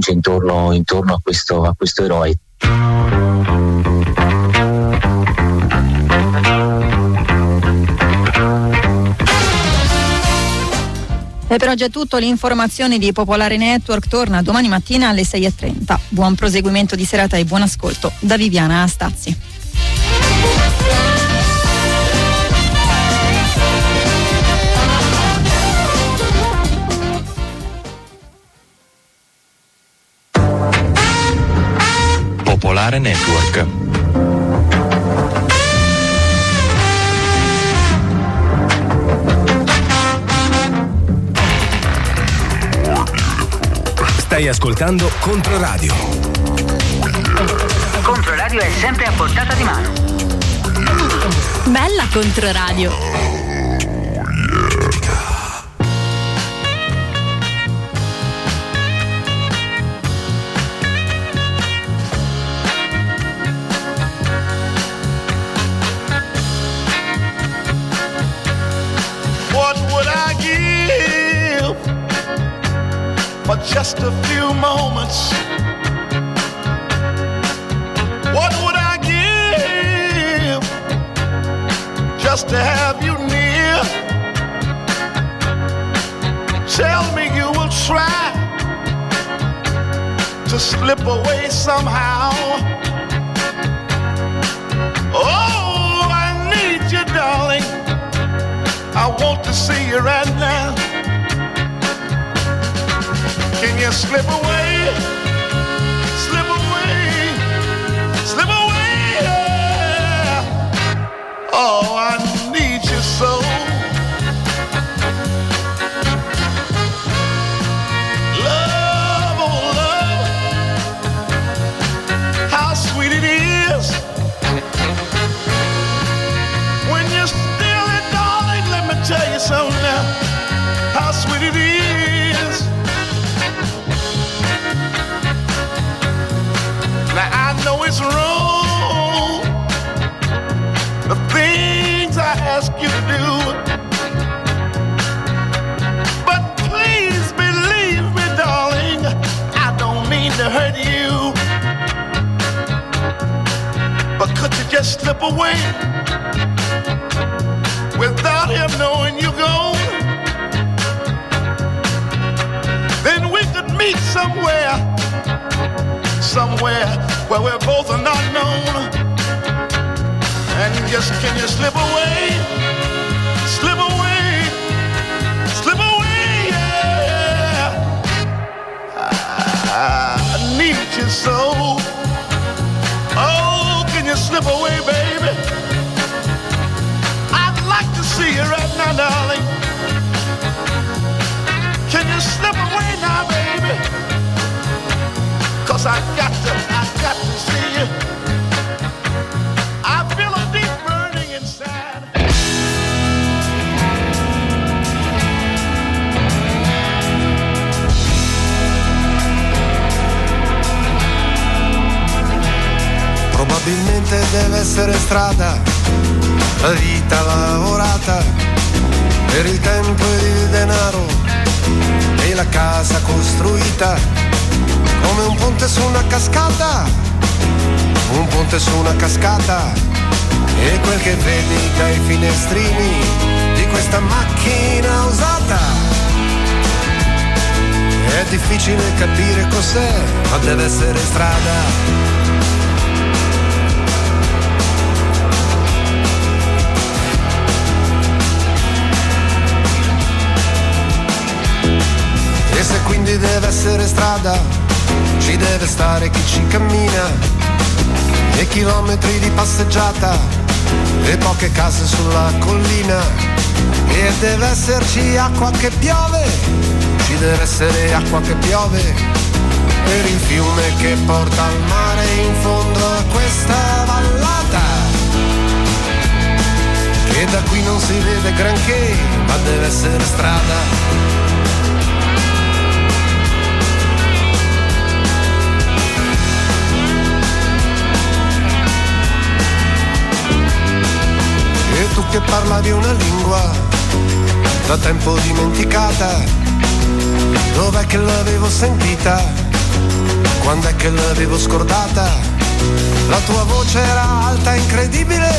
stringe intorno, intorno a, questo, a questo eroe. E per oggi è tutto, l'informazione di Popolare Network torna domani mattina alle 6.30. Buon proseguimento di serata e buon ascolto da Viviana Astazzi. Popolare Network. Stai ascoltando Controradio. Controradio è sempre a portata di mano. Bella Controradio. Just a few moments? What would I give just to have you near? Tell me you will try to slip away somehow. Oh, I need you, darling. I want to see you right now. Can you slip away? I know wrong. The things I ask you to do. But please believe me, darling, I don't mean to hurt you. But could you just slip away? without him knowing you somewhere where we're both not known. And just can you slip away, slip away, slip away, yeah. I need you so. Oh, can you slip away, baby? I'd like to see you right now, darling. Cause got to, I got to see you. I feel a deep burning inside. Probabilmente deve essere strada, la vita lavorata per il tempo e il denaro e la casa costruita come un ponte su una cascata, un ponte su una cascata e quel che vedi dai finestrini di questa macchina usata. È difficile capire cos'è, ma deve essere strada. E se quindi deve essere strada, ci deve stare chi ci cammina, e chilometri di passeggiata, e poche case sulla collina, e deve esserci acqua che piove, ci deve essere acqua che piove, per il fiume che porta al mare in fondo a questa vallata. Che da qui non si vede granché, ma deve essere strada. Tu che parlavi una lingua da tempo dimenticata, dov'è che l'avevo sentita? quando è che l'avevo scordata? La tua voce era alta e incredibile,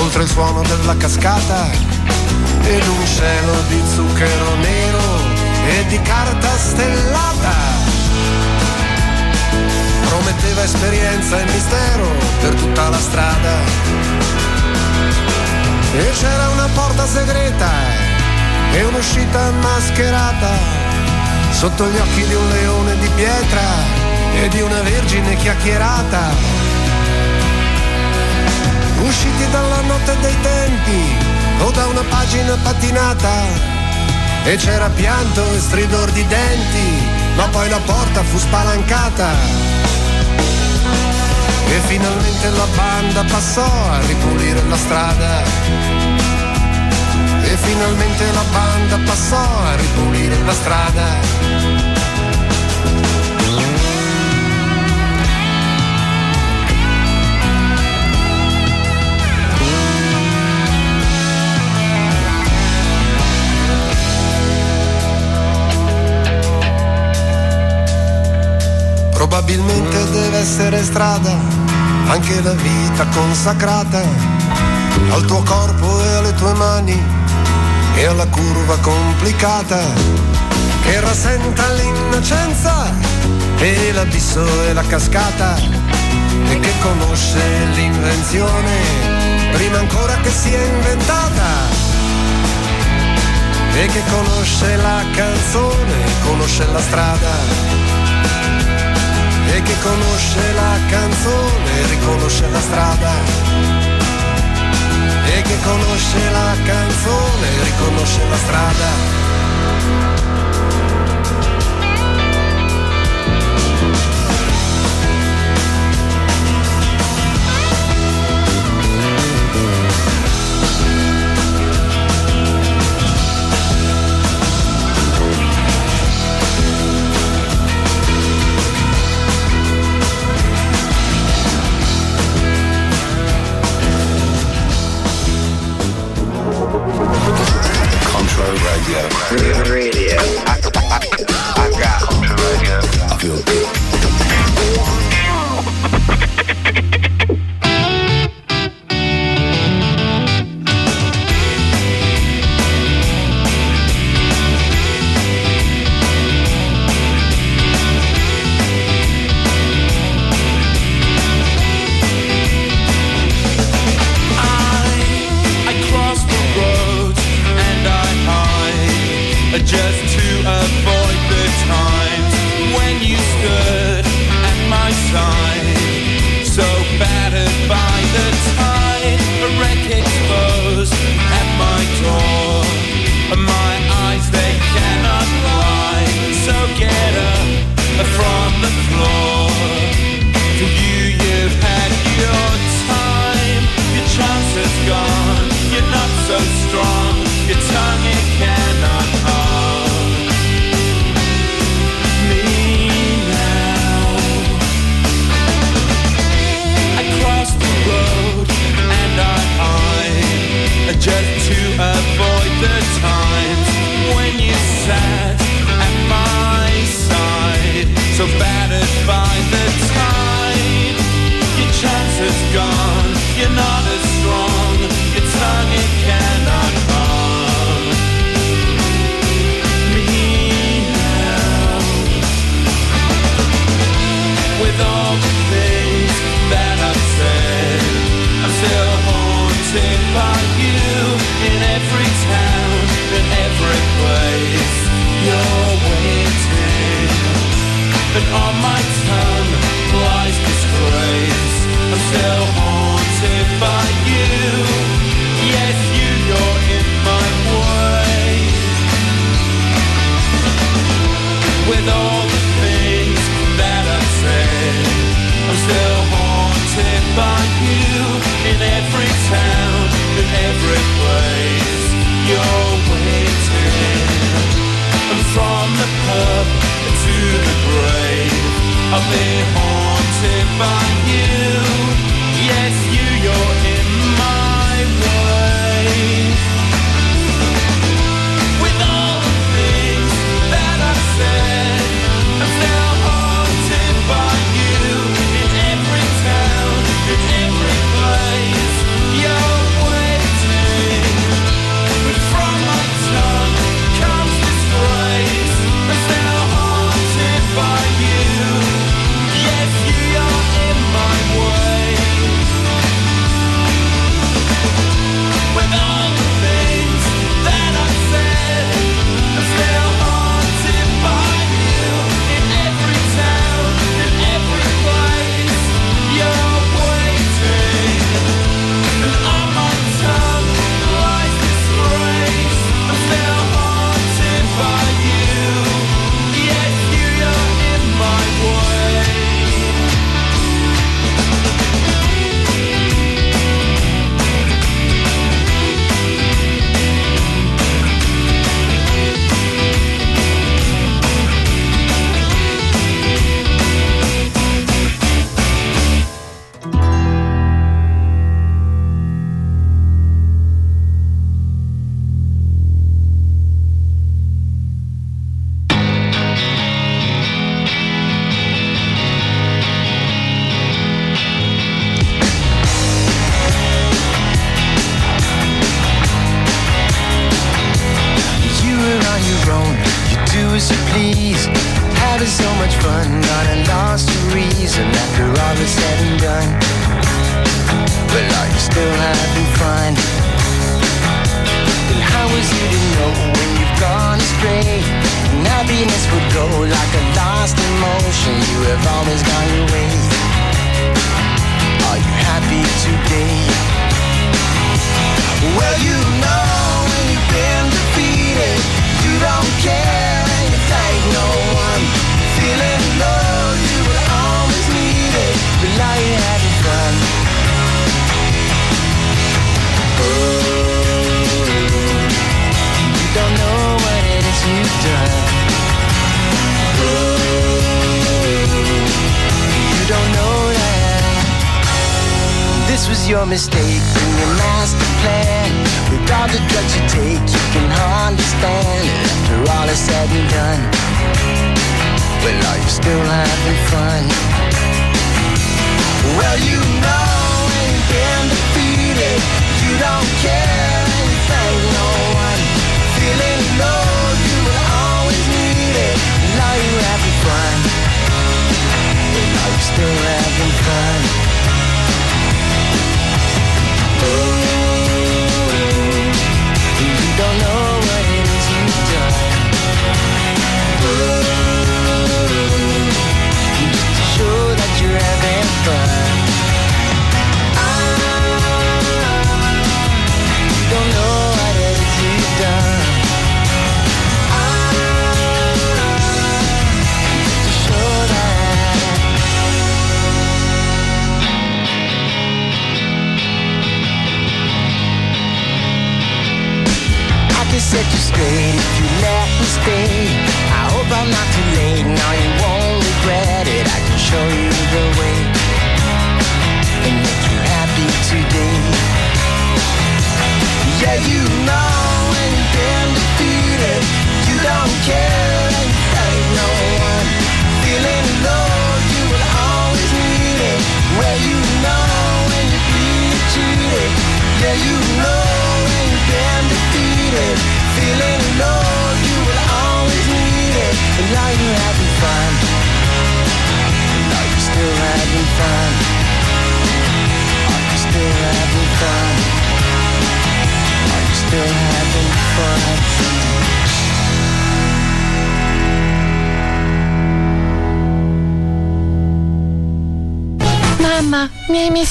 oltre il suono della cascata, ed un cielo di zucchero nero e di carta stellata. Prometteva esperienza e mistero per tutta la strada. E c'era una porta segreta e un'uscita mascherata sotto gli occhi di un leone di pietra e di una vergine chiacchierata. Usciti dalla notte dei tempi o da una pagina patinata e c'era pianto e stridor di denti, ma poi la porta fu spalancata. E finalmente la banda passò a ripulire la strada. E finalmente la banda passò a ripulire la strada. Probabilmente deve essere strada, anche la vita consacrata al tuo corpo e alle tue mani e alla curva complicata che rasenta l'innocenza e l'abisso e la cascata e che conosce l'invenzione prima ancora che sia inventata e che conosce la canzone, conosce la strada e che conosce la canzone, riconosce la strada. E che conosce la canzone, riconosce la strada.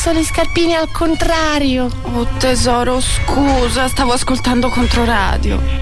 messo le scarpine al contrario. Oh tesoro, scusa, stavo ascoltando contro radio.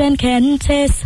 Can test.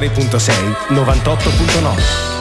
93.6 98.9.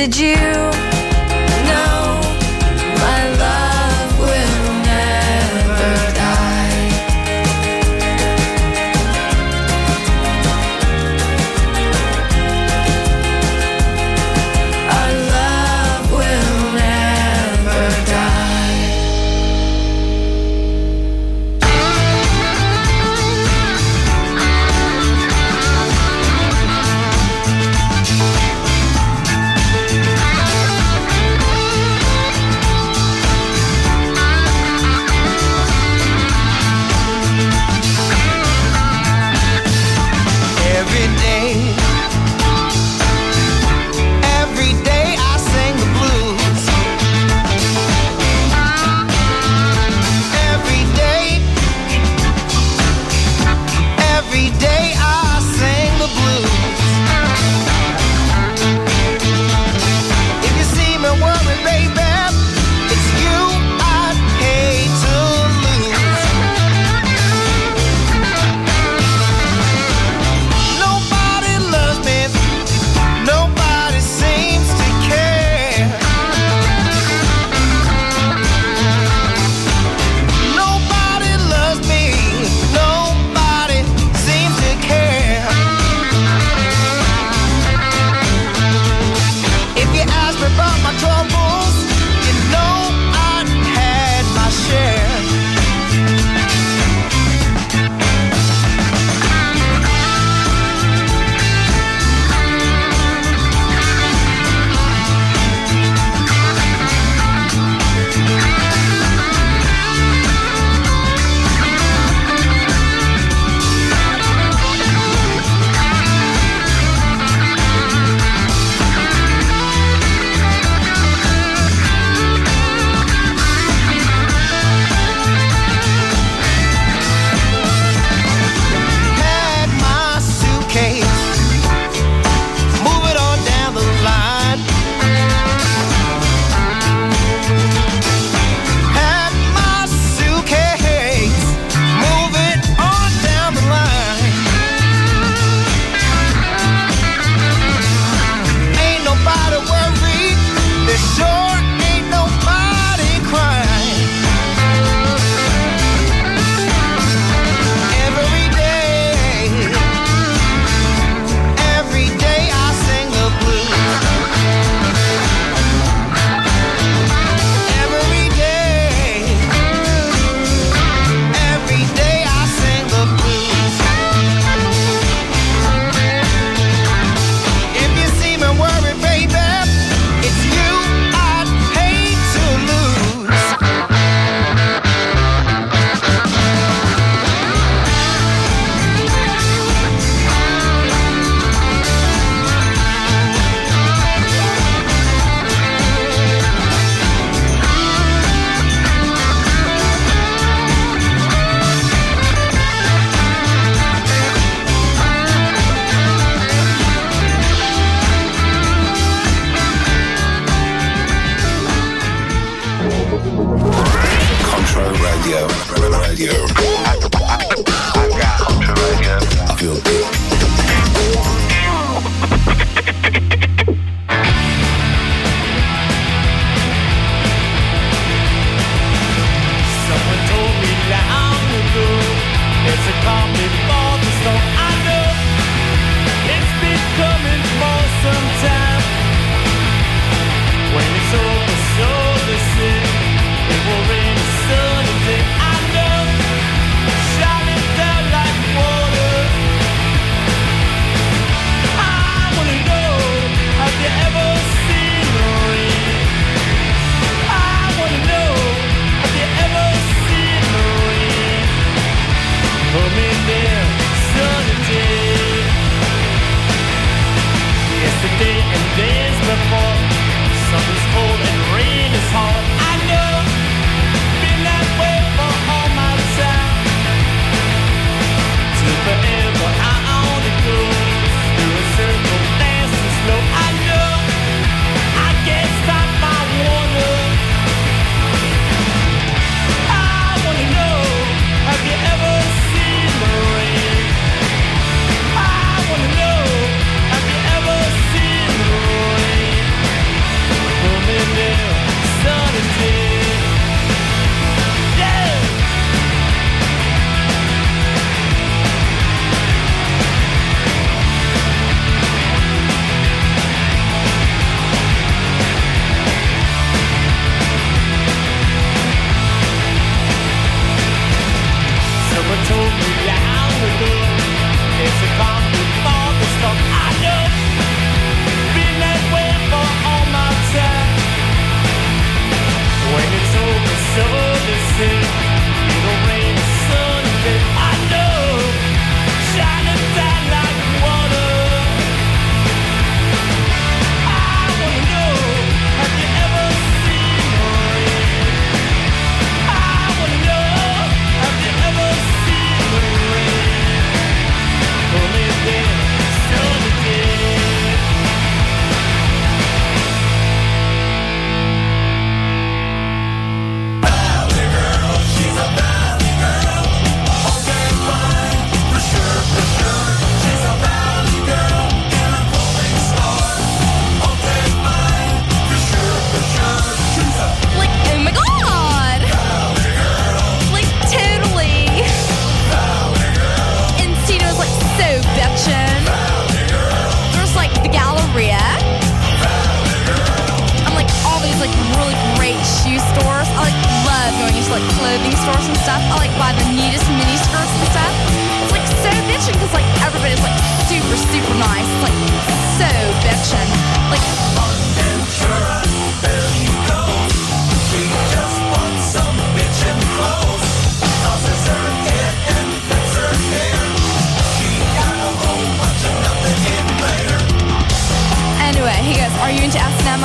did you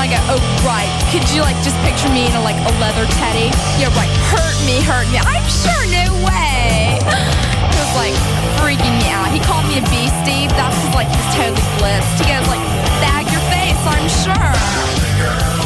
I go, Oh, right. Could you like just picture me in a like a leather teddy? Yeah, right. Hurt me, hurt me. I'm sure, no way. He was like freaking me out. He called me a beastie. That's like he's totally blitzed. He goes like, Bag your face, I'm sure.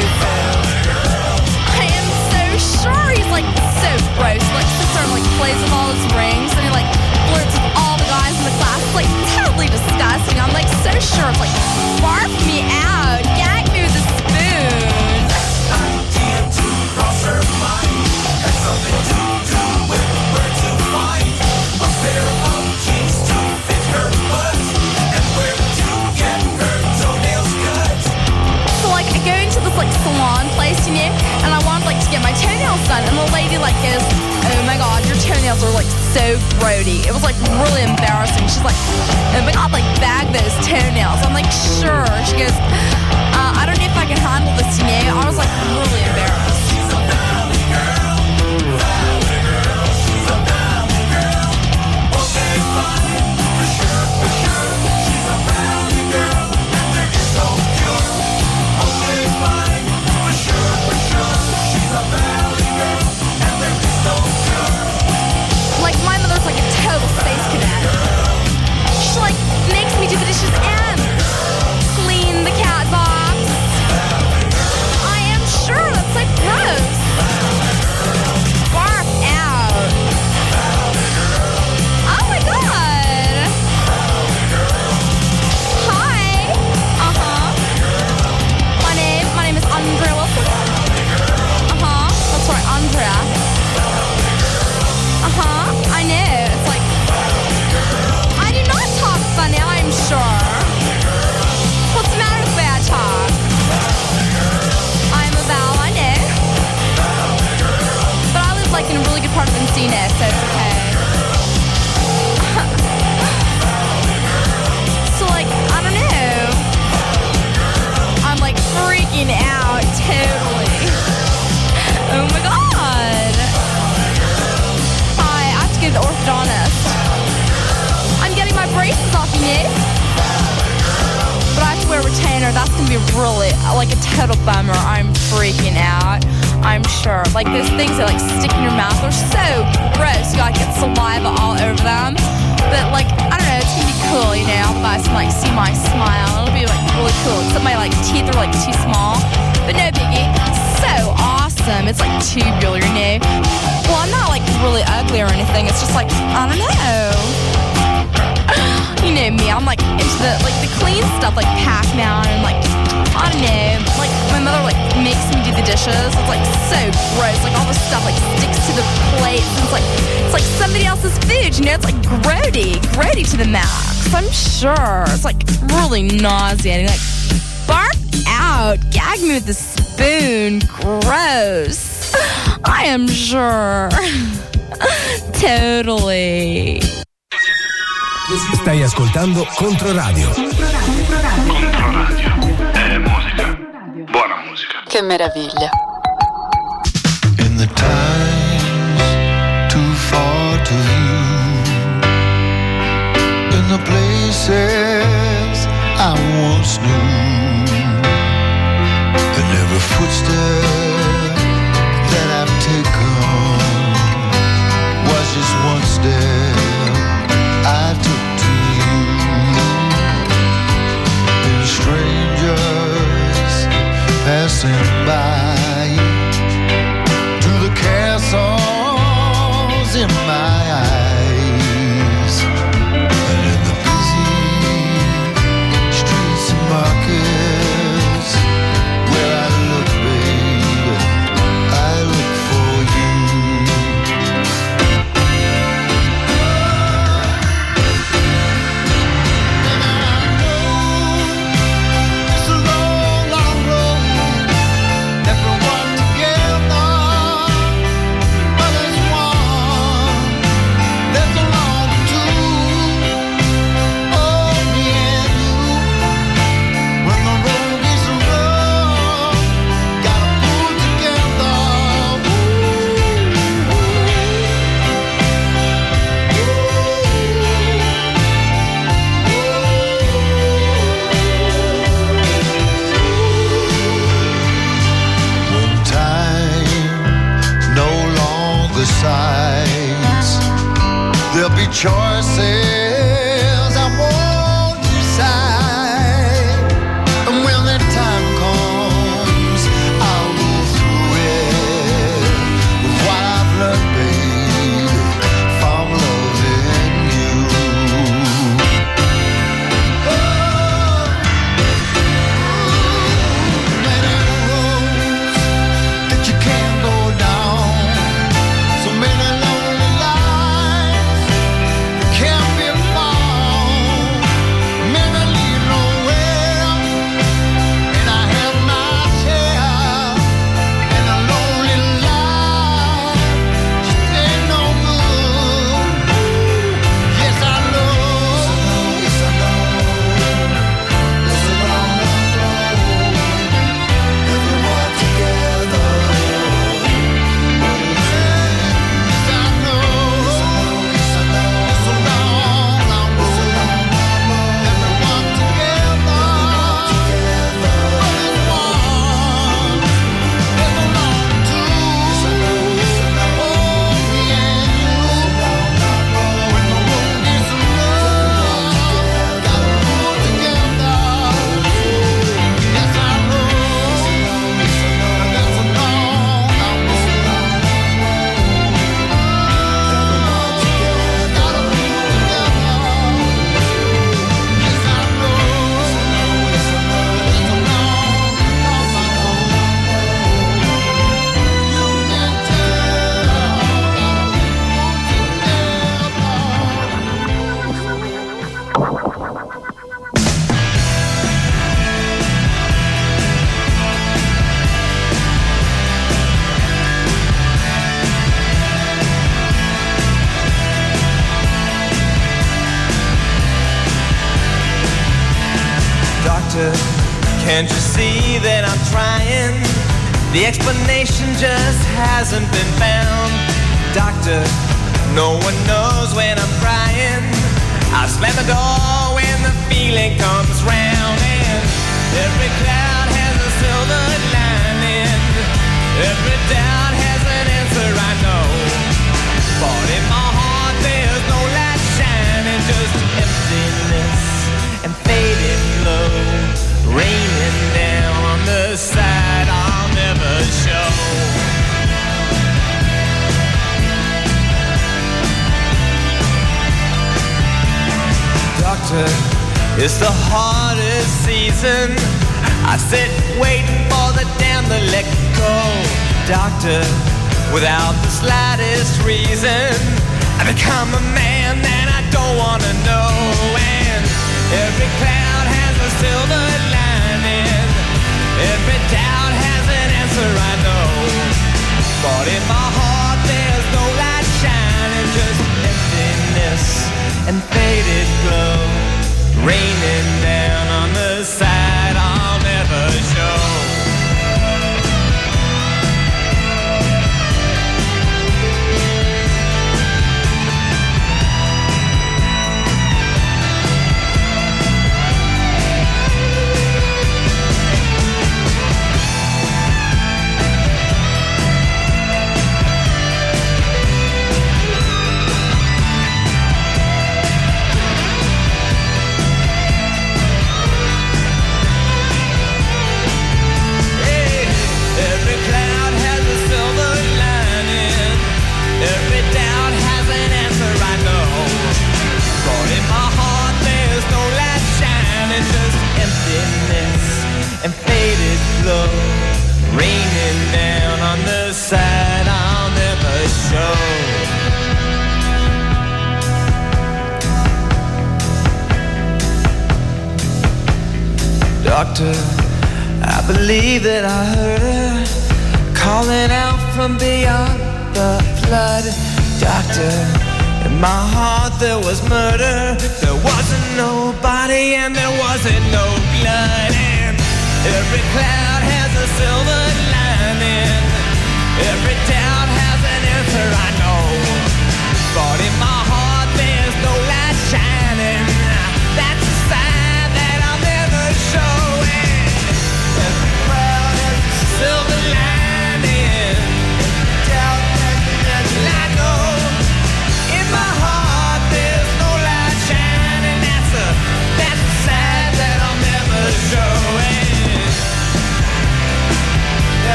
I am so sure he's like so gross. Like sits there and like plays with all his rings and he like flirts with all the guys in the class. It's like totally disgusting. I'm like so sure it's like barf me out, gag me with a spoon. So like salon place, you know, and I wanted like to get my toenails done, and the lady like goes, "Oh my god, your toenails are like so grody." It was like really embarrassing. She's like, "Oh my god, like bag those toenails." I'm like, "Sure." She goes, uh, "I don't know if I can handle this," you know. I was like really embarrassed. Like, my mother's like a total space cadet. She, like, makes me do the dishes like in a really good part of Encino, so it's okay. so like I don't know. I'm like freaking out totally. Oh my god. Hi, I have to go to the orthodontist. I'm getting my braces off, you know? But I have to wear a retainer. That's gonna be really like a total bummer. I'm freaking out. I'm sure. Like those things that like stick in your mouth are so gross. You gotta get saliva all over them. But like I don't know, it's gonna be cool, you know. I'll buy some like see my smile. It'll be like really cool. Except my like teeth are like too small. But no biggie. So awesome. It's like tubular, you know. Well, I'm not like really ugly or anything. It's just like I don't know. You know me, I'm like into the like the clean stuff like Pac-Man and like I don't know, like my mother like makes me do the dishes. It's like so gross. Like all the stuff like sticks to the plates. It's like it's like somebody else's food. You know, it's like grody, grody to the max. I'm sure it's like really nauseating. Like barf out, gag me with a spoon. Gross. I am sure. totally. Stai ascoltando Controradio. Controradio. È musica. Buona musica. Che meraviglia. In the times too far to view, in the places I once knew, and every footstep that I've taken was just one step passing by there'll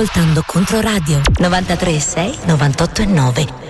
ascoltando Controradio 936 98 e 9.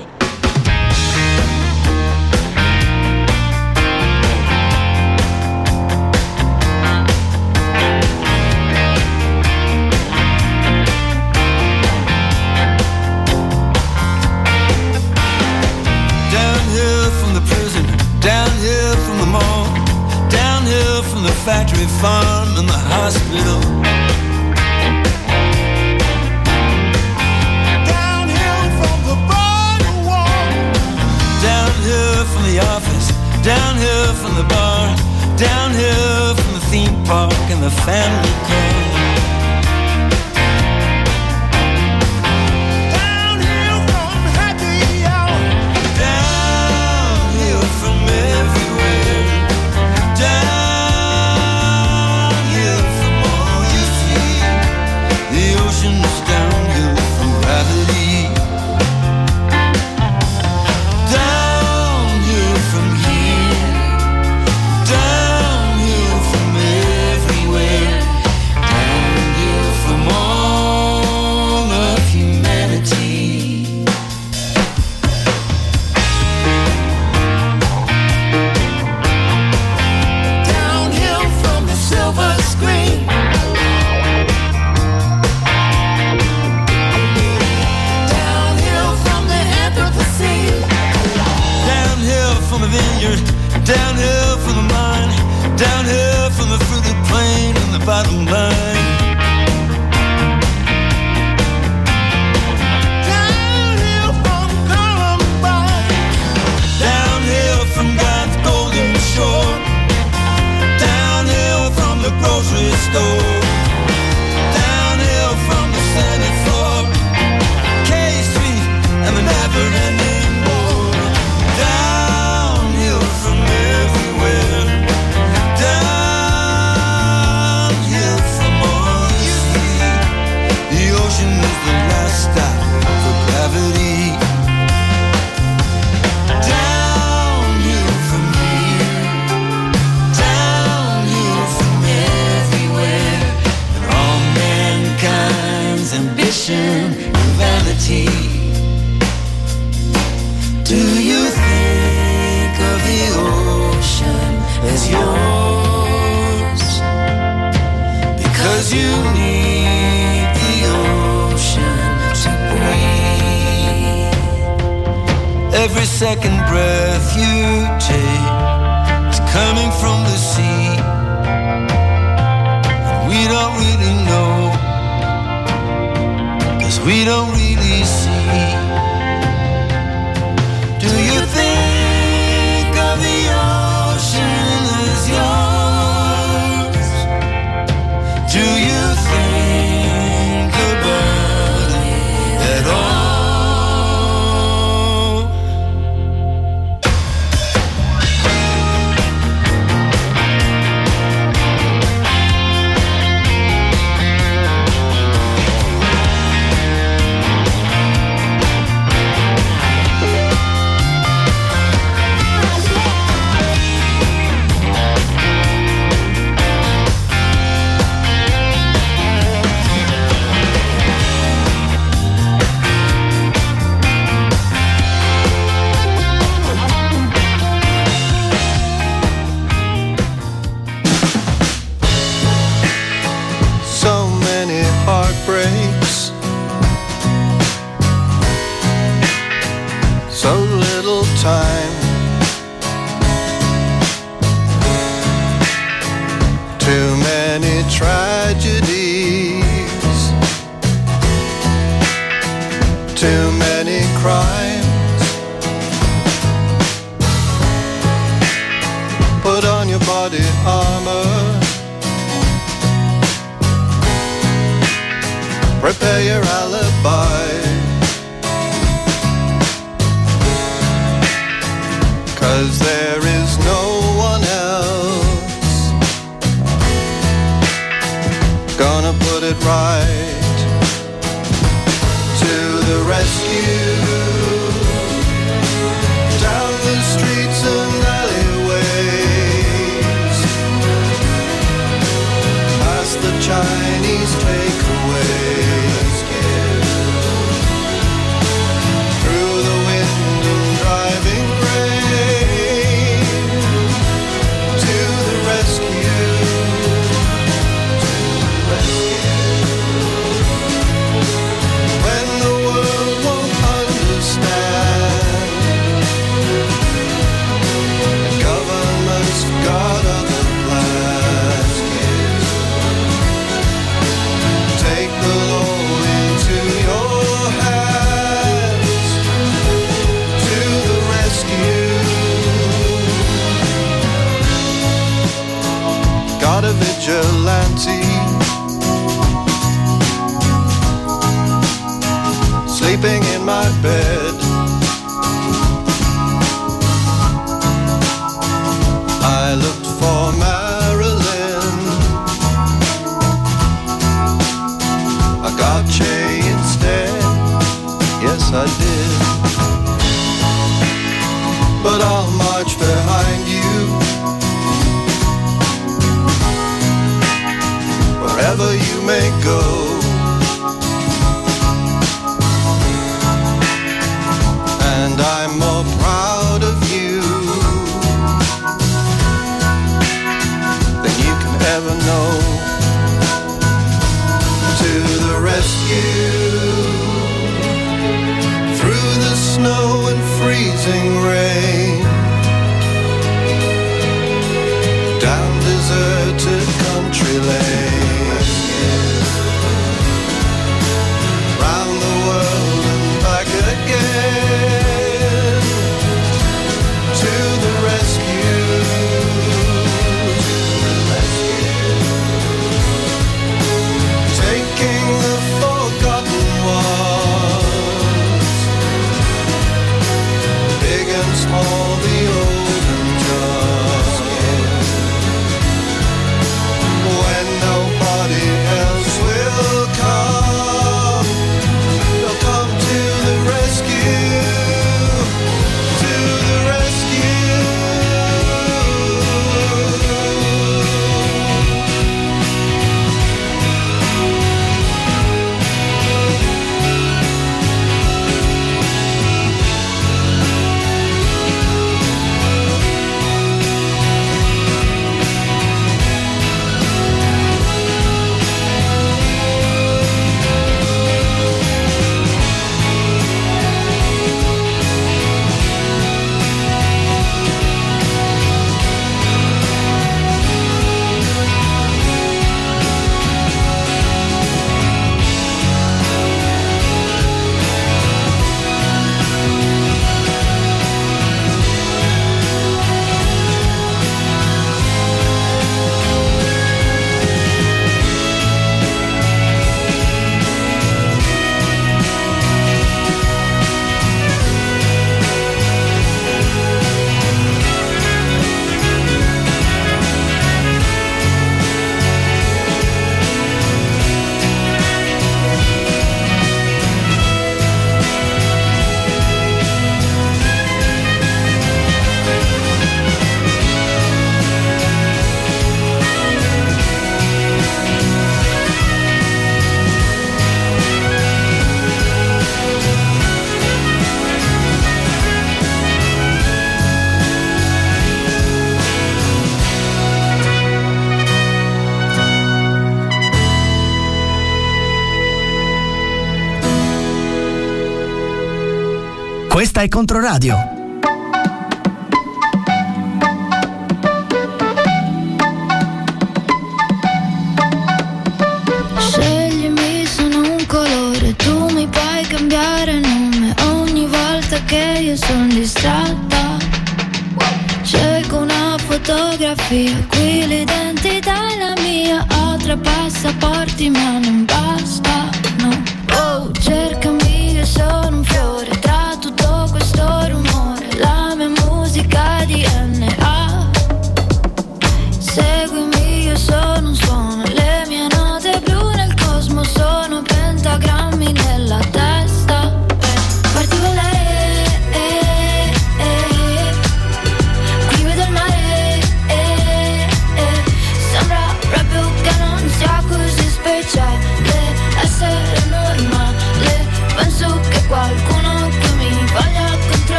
Do you ascolta e Controradio.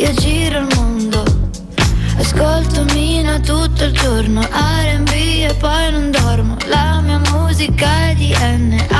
Io giro il mondo, ascolto Mina tutto il giorno, RB e poi non dormo. La mia musica è di NA.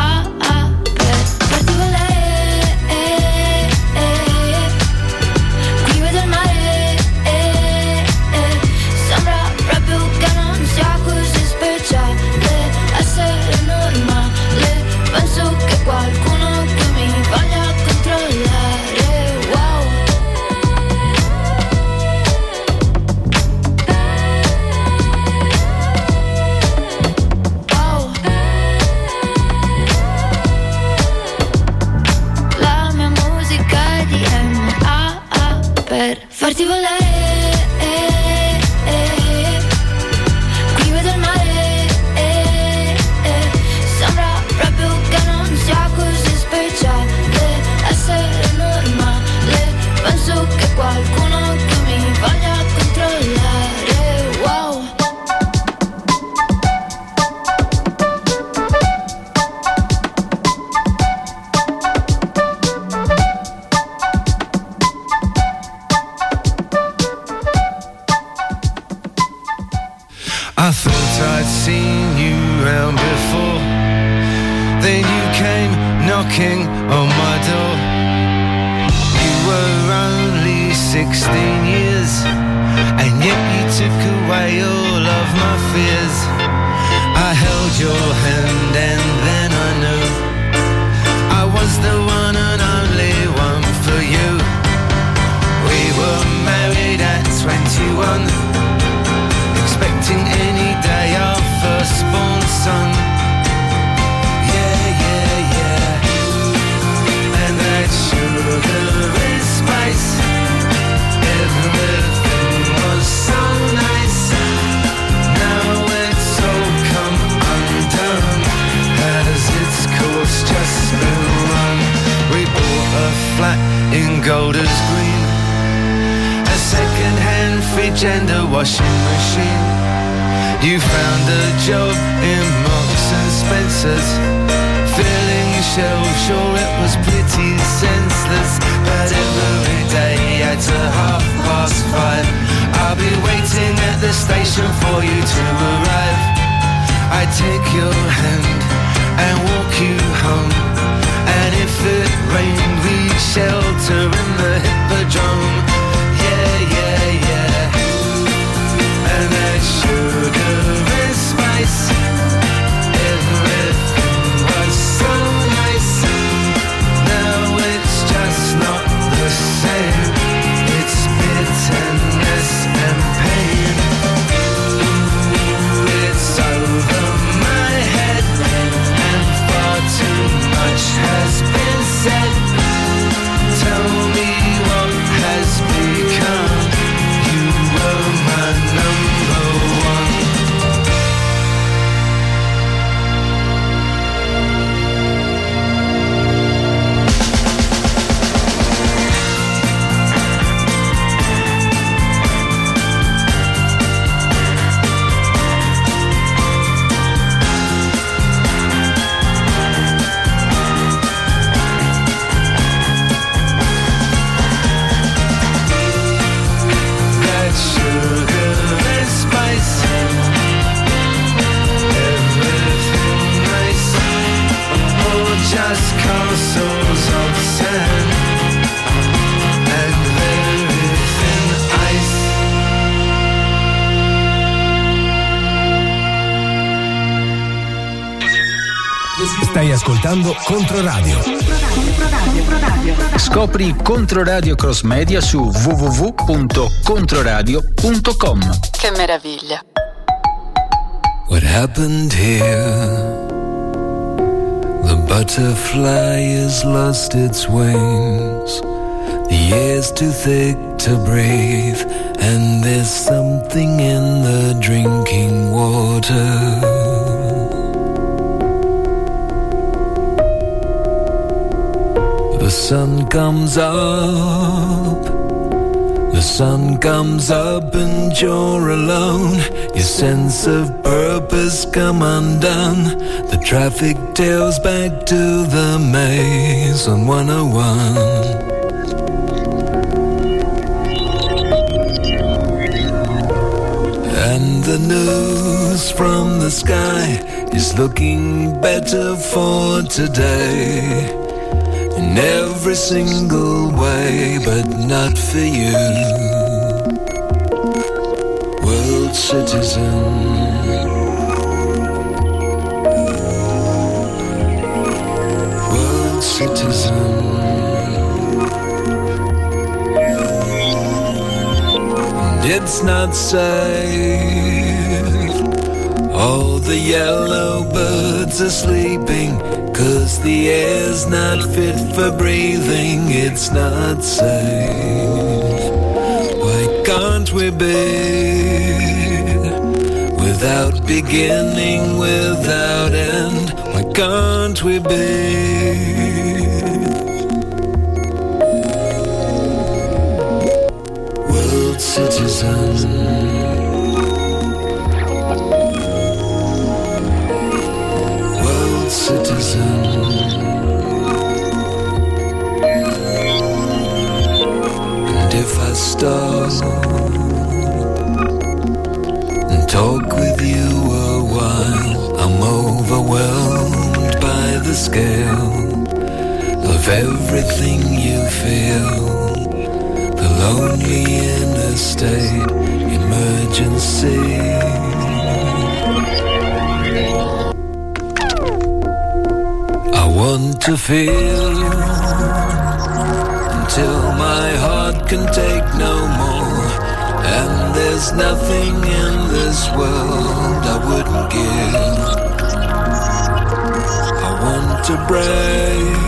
Ascoltando Controradio. Scopri Controradio Cross Media su www.controradio.com. Che meraviglia. What happened here? The butterfly has lost its wings. The air's too thick to breathe, and there's something in the drinking water. The sun comes up. The sun comes up and you're alone. Your sense of purpose come undone. The traffic tails back to the maze on 101. And the news from the sky is looking better for today in every single way, but not for you. World citizen. World citizen. And it's not safe. All the yellow birds are sleeping. Cause the air's not fit for breathing, it's not safe. Why can't we be without beginning, without end? Why can't we be world citizens? Stop and talk with you a while, I'm overwhelmed by the scale of everything you feel. The lonely inner state, emergency. I want to feel until my heart can take no more. And there's nothing in this world I wouldn't give. I want to break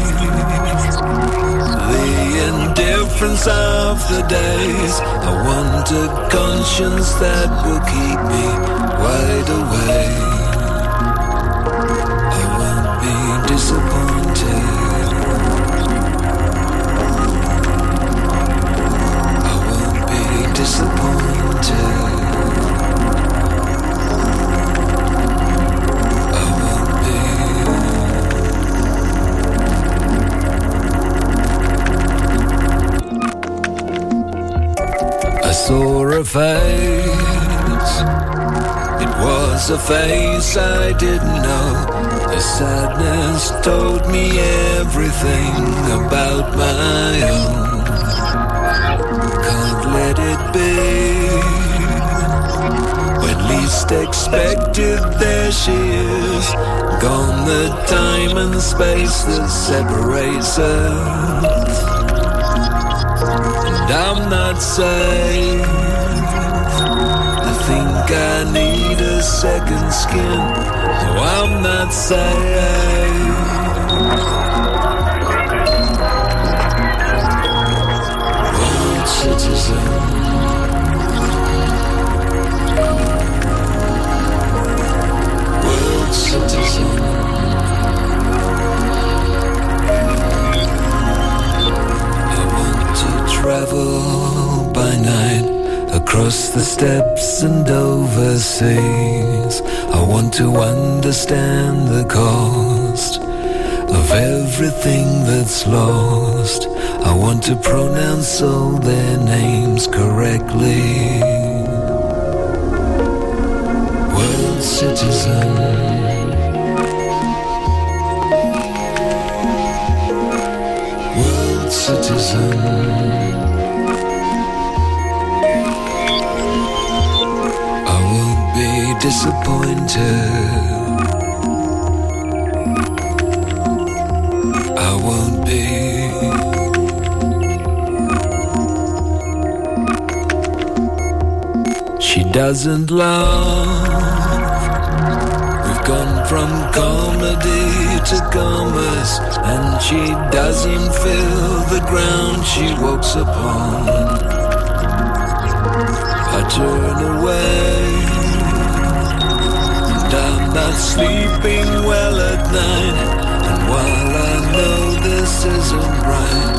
the indifference of the days. I want a conscience that will keep me wide awake. A face I didn't know. The sadness told me everything about my own. Can't let it be. When least expected, there she is. Gone the time and space that separates us. And I'm not safe. Think I need a second skin. No, I'm not safe. World citizen. World citizen. I want to travel by night across the steppes and overseas. I want to understand the cost of everything that's lost. I want to pronounce all their names correctly. World citizen. World citizen. disappointed. I won't be. She doesn't love. We've gone from comedy to commerce, and she doesn't feel the ground she walks upon. I turn away not sleeping well at night. And while I know this isn't right,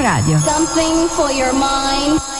Controradio. Something for your mind.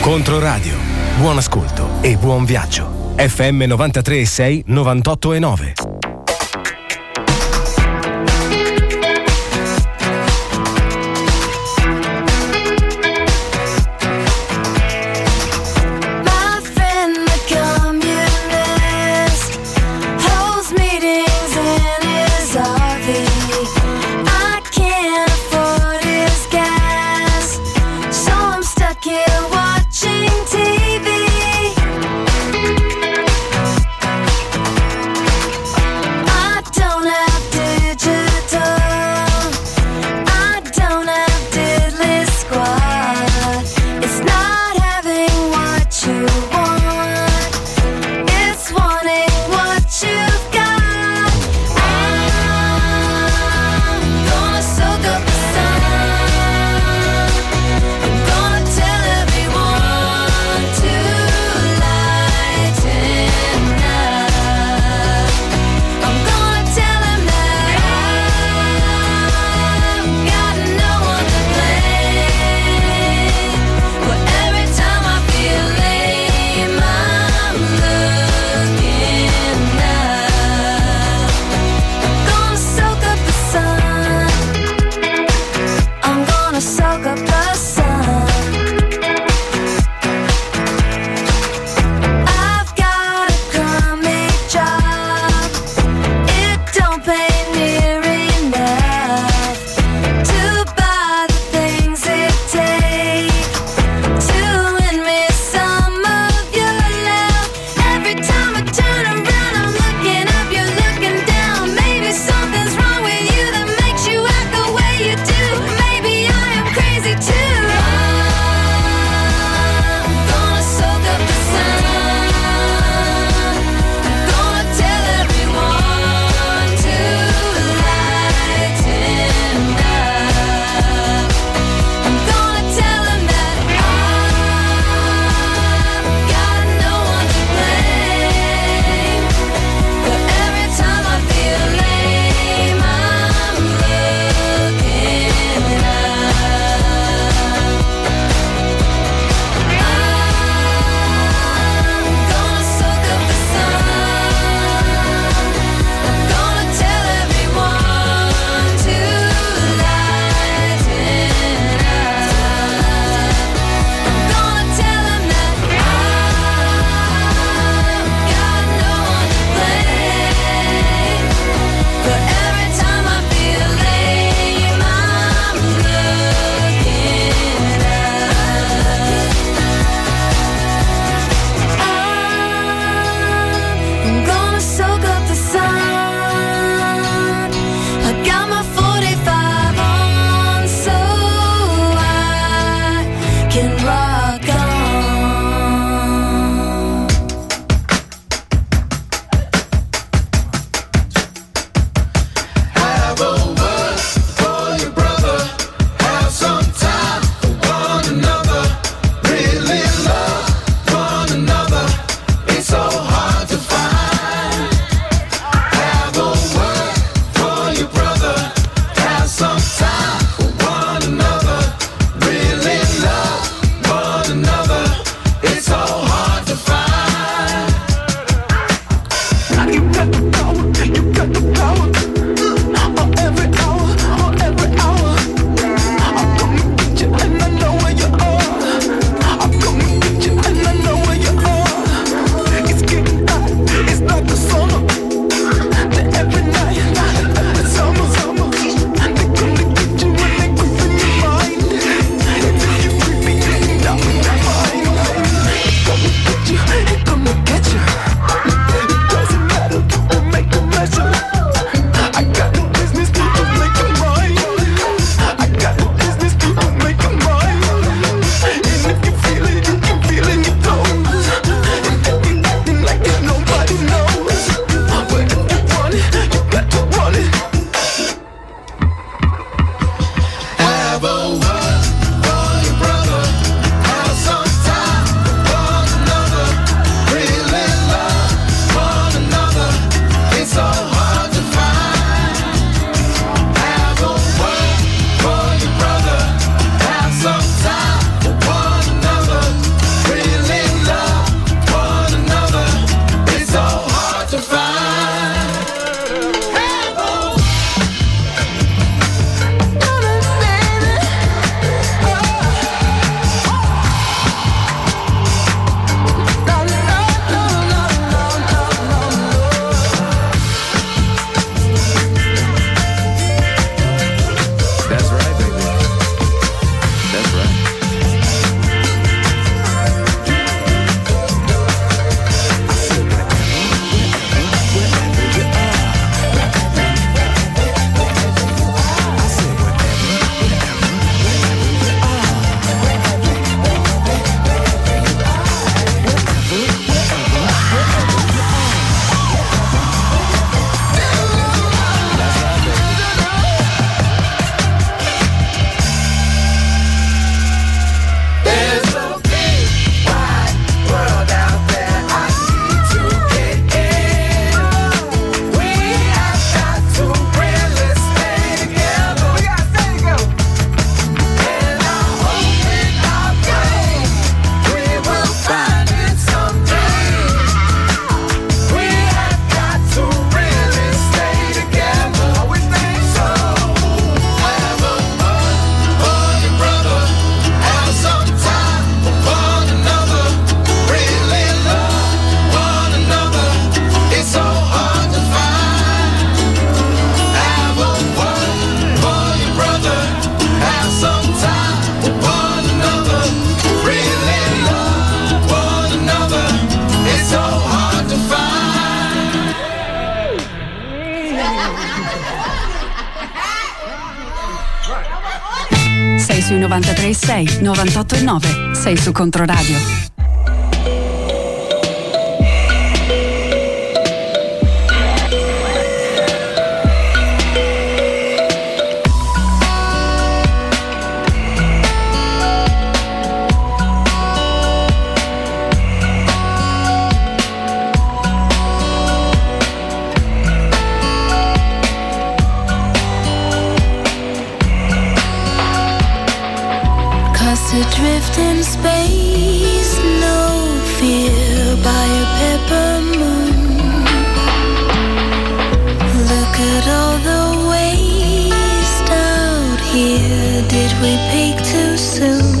Controradio. Buon ascolto e buon viaggio. FM 93 6 98 e 9. sui 936 98.9, 9. Sei su Controradio. Adrift in space, no fear by a pepper moon. Look at all the waste out here. Did we peak too soon?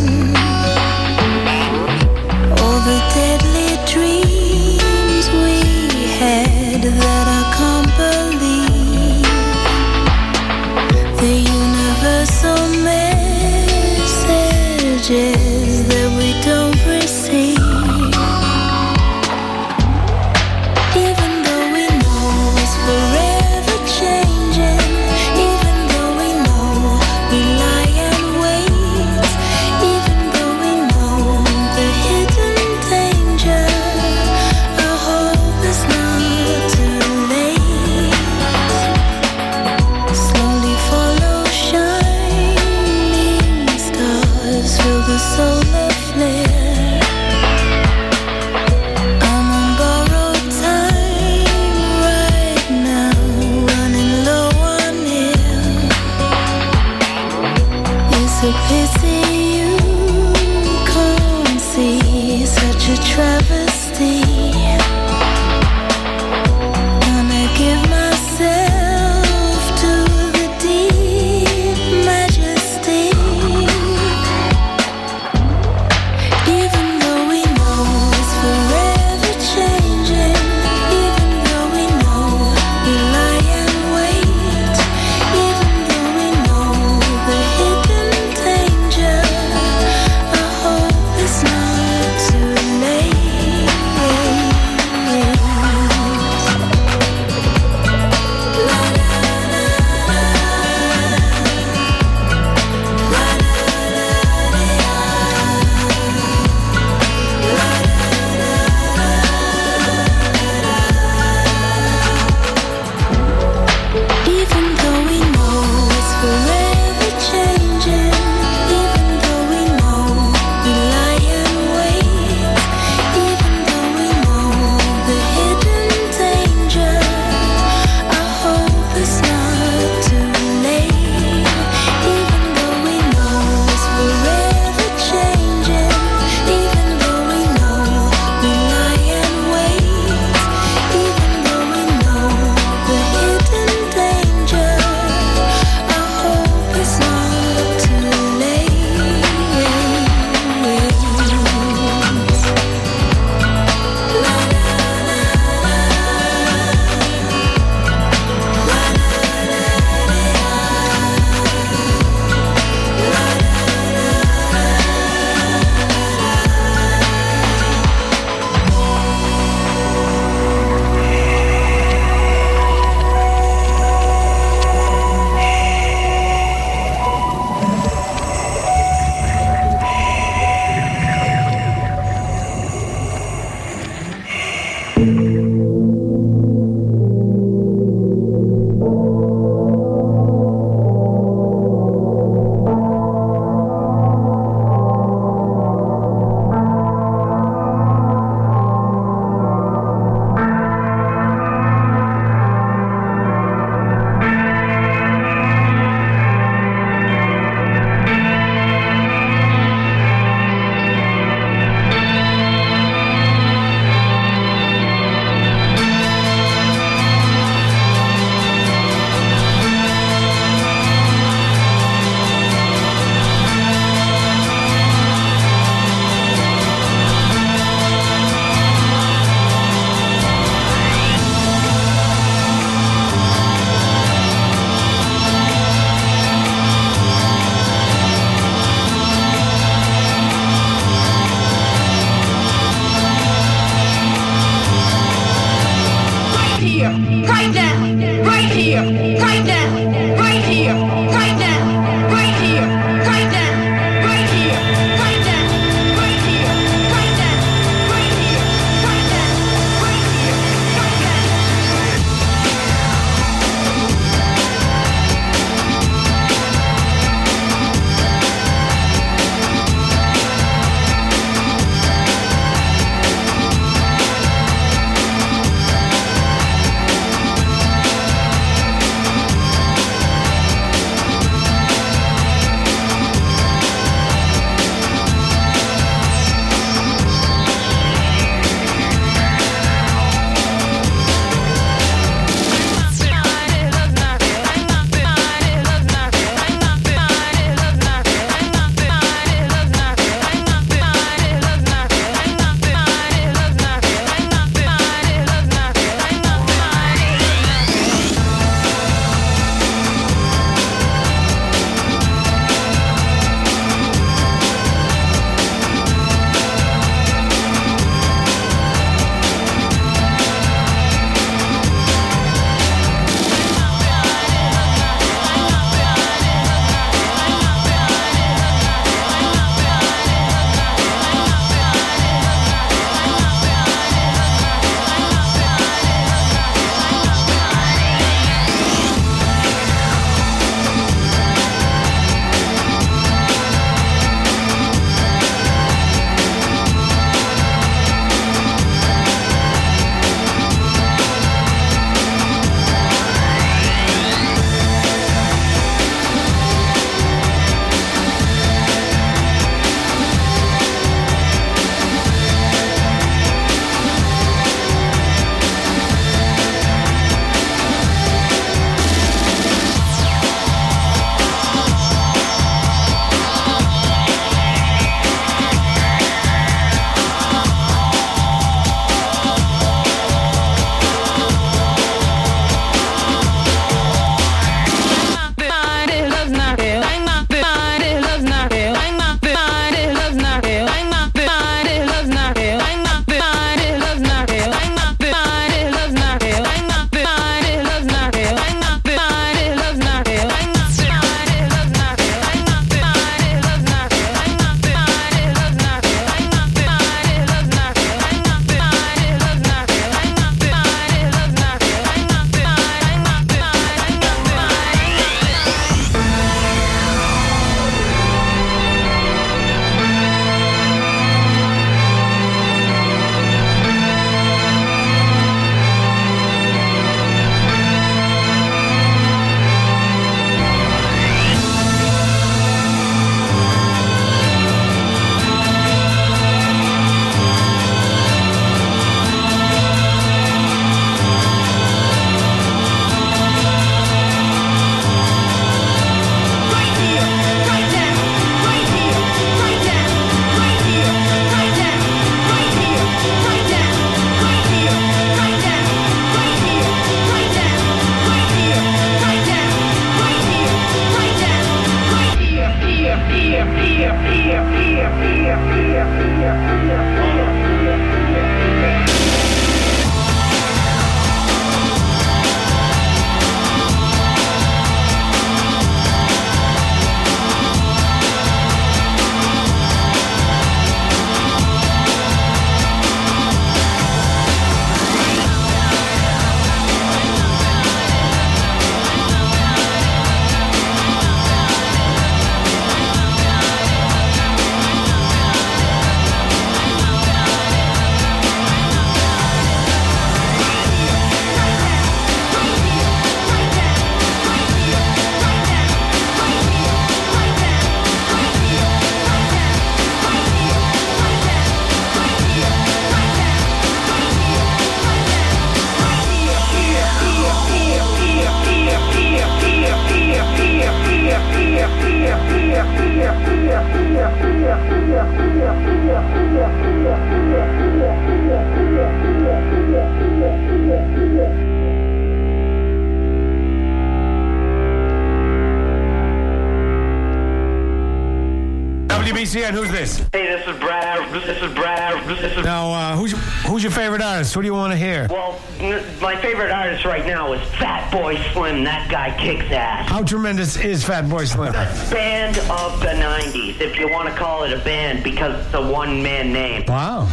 Fatboy Slim? Band of the '90s, if you want to call it a band, because it's a one-man name. Wow.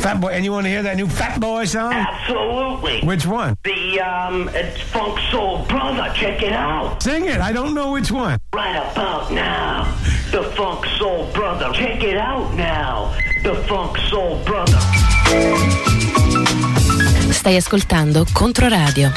Fatboy, and you want to hear that new Fatboy song? Absolutely. Which one? The um, it's Funk Soul Brother. Check it out. Sing it. I don't know which one. Right about now, the Funk Soul Brother. Check it out now, the Funk Soul Brother. Stai ascoltando Controradio.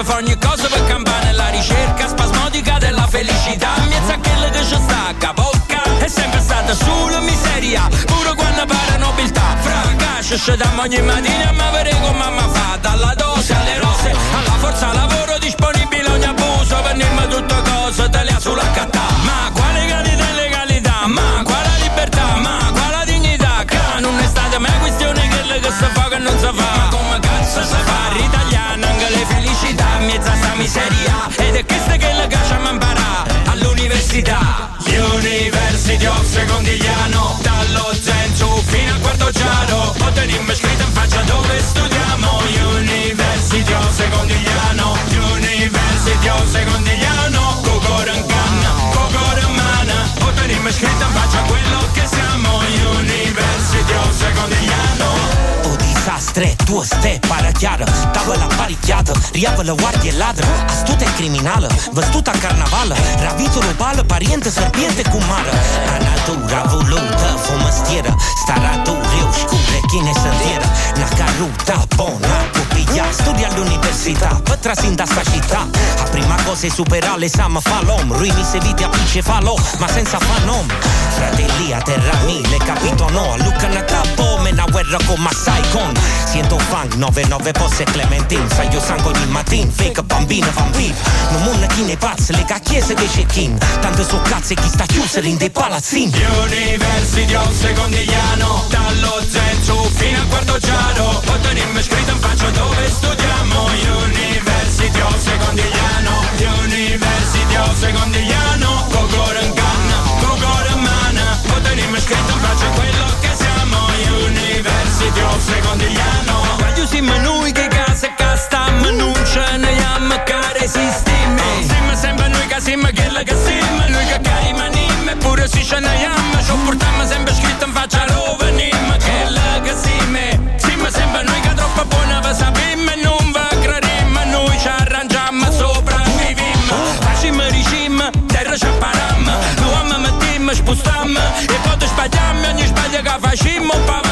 Si fa ogni cosa per campare nella ricerca spasmodica della felicità. In mezzo a quelle che ci sta a bocca È sempre stata solo miseria. Pure quando pare nobiltà Fra cascia scegliamo ogni mattina Ma vedere come mamma fa. Dalla dose alle rose Alla forza lavoro disponibile ogni abuso Venimmo tutte cose te le sulla cattà. Ma quale qualità e legalità Ma quale libertà Ma quale dignità? Che non è stata mai questione quella che si fa che non si fa. Ma come cazzo si fa è questa che la cacciamo imparare all'università. University of Secondigliano Dallo Zenzu fino al quarto giaro O teniamo scritto in faccia dove studiamo. University of Secondigliano University of Secondigliano Cocoro in canna, cocoro in mano O teniamo scritto in faccia quello che siamo. University of Secondigliano Tre, tu ste, parăcheară Tavă la paricheadă, riavă la oardie ladră Astute criminală, văstuta carnavală Ravitul o bală, pariente, serpiente cu mară Anal natura volută Fu măstieră, staraturi oscure Chine săntieră, na caruta Bona, copia, studia all'università Pătra sin da città. A prima cosa è superare l'esame fa l'om Ruini se vite apice falò, ma senza fanom. Fratellia, terra mille, capito no Luca Natapo, mena guerra con Massai con Siento fan, 99 posse Clementin Saio sangue sango ogni mattina, fake bambina, vampir Non muna chi ne pazze, le cacchiese dei cecchin Tanto so cazze chi sta chiuser in dei palazzini. Gli universi di un secondigliano Dallo zenzu fino al quarto giano. Voto in scritto in faccia dove studiamo. Gli universi di un secondigliano Gli universi di un secondigliano. Cogor in canna, cogor in mana. Voto in scritto in faccia quello che siamo. Gli universi di un secondigliano. Quando siamo noi che casa e castam Non ce ne siamo che resistiamo Siamo sempre noi che siamo quella che siamo Noi che cari mani portiamo sempre scritto in faccia rovini ma che la casime sì ma sembra noi che troppo buona va sapimmo e non va crederemmo noi ci arrangiamo sopra vivimmo facimmo ricimmo terra ci apparammo lo ammettimmo spostammo e poi sbagliammo ogni sbaglio che facimmo pavammo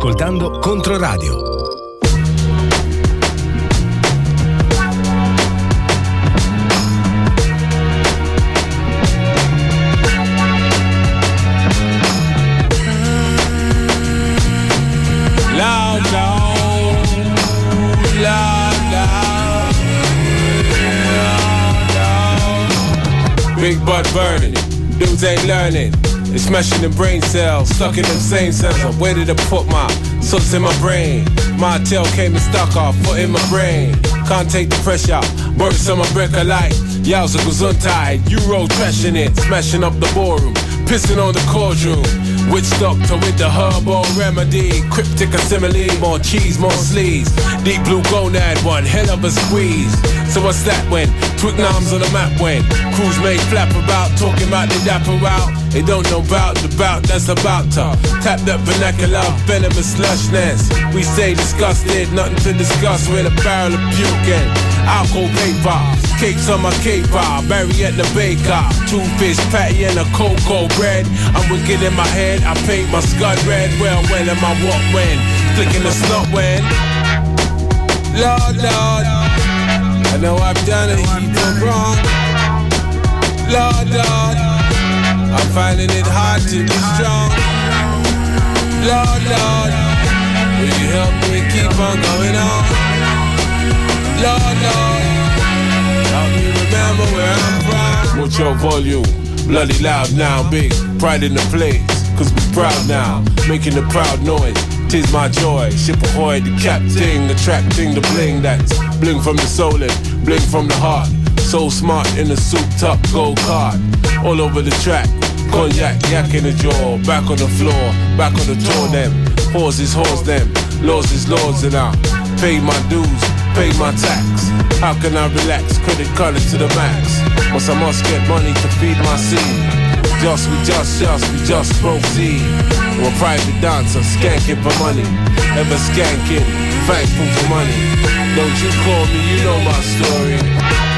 ascoltando Controradio. Big butt burning, dudes ain't learning. It's smashing the brain cells, stuck in them same cells. Where did to put my suits in my brain? My tail came and stuck off, foot in my brain. Can't take the pressure, burst on my break a light. Yowza gesundheit, Euro trashing it, smashing up the ballroom, pissing on the courtroom. Witch doctor with the herbal remedy, cryptic assimile, more cheese, more sleeves. Deep blue gonad, one hell of a squeeze. So what's that when? Twickenham's on the map when crews made flap about, talking about the dapper out. They don't know about the bout that's about to tap that vernacular, venomous slushness. We stay disgusted, nothing to discuss with a barrel of puking. Alcohol vapor, cakes on my cake bar, Barry at the baker. Two fish patty and a cocoa bread. I'm wicked in my head, I paint my scud red. Well, when am I what when? Flicking the slot when? Lord, Lord, I know I've done heap of wrong. Lord, Lord, I'm finding it hard to be strong. Lord, Lord, will you help me keep on going on? Lord, Lord, help me remember where I'm from. What's your volume? Bloody loud now, big pride in the place. Cause we proud now, making the proud noise. Tis my joy, ship ahoy, the captain, attracting the bling that's bling from the soul and bling from the heart. So smart in a souped up gold card, all over the track. Cognac, yak in the jaw, back on the floor, back on the tour them. Horses, horse them, laws is laws and I pay my dues, pay my tax. How can I relax? Credit card to the max. Once I must get money to feed my seed. Just, we just, just, we just proceed. I'm a private dancer, skanking for money. Ever skanking, thankful for money. Don't you call me, you know my story.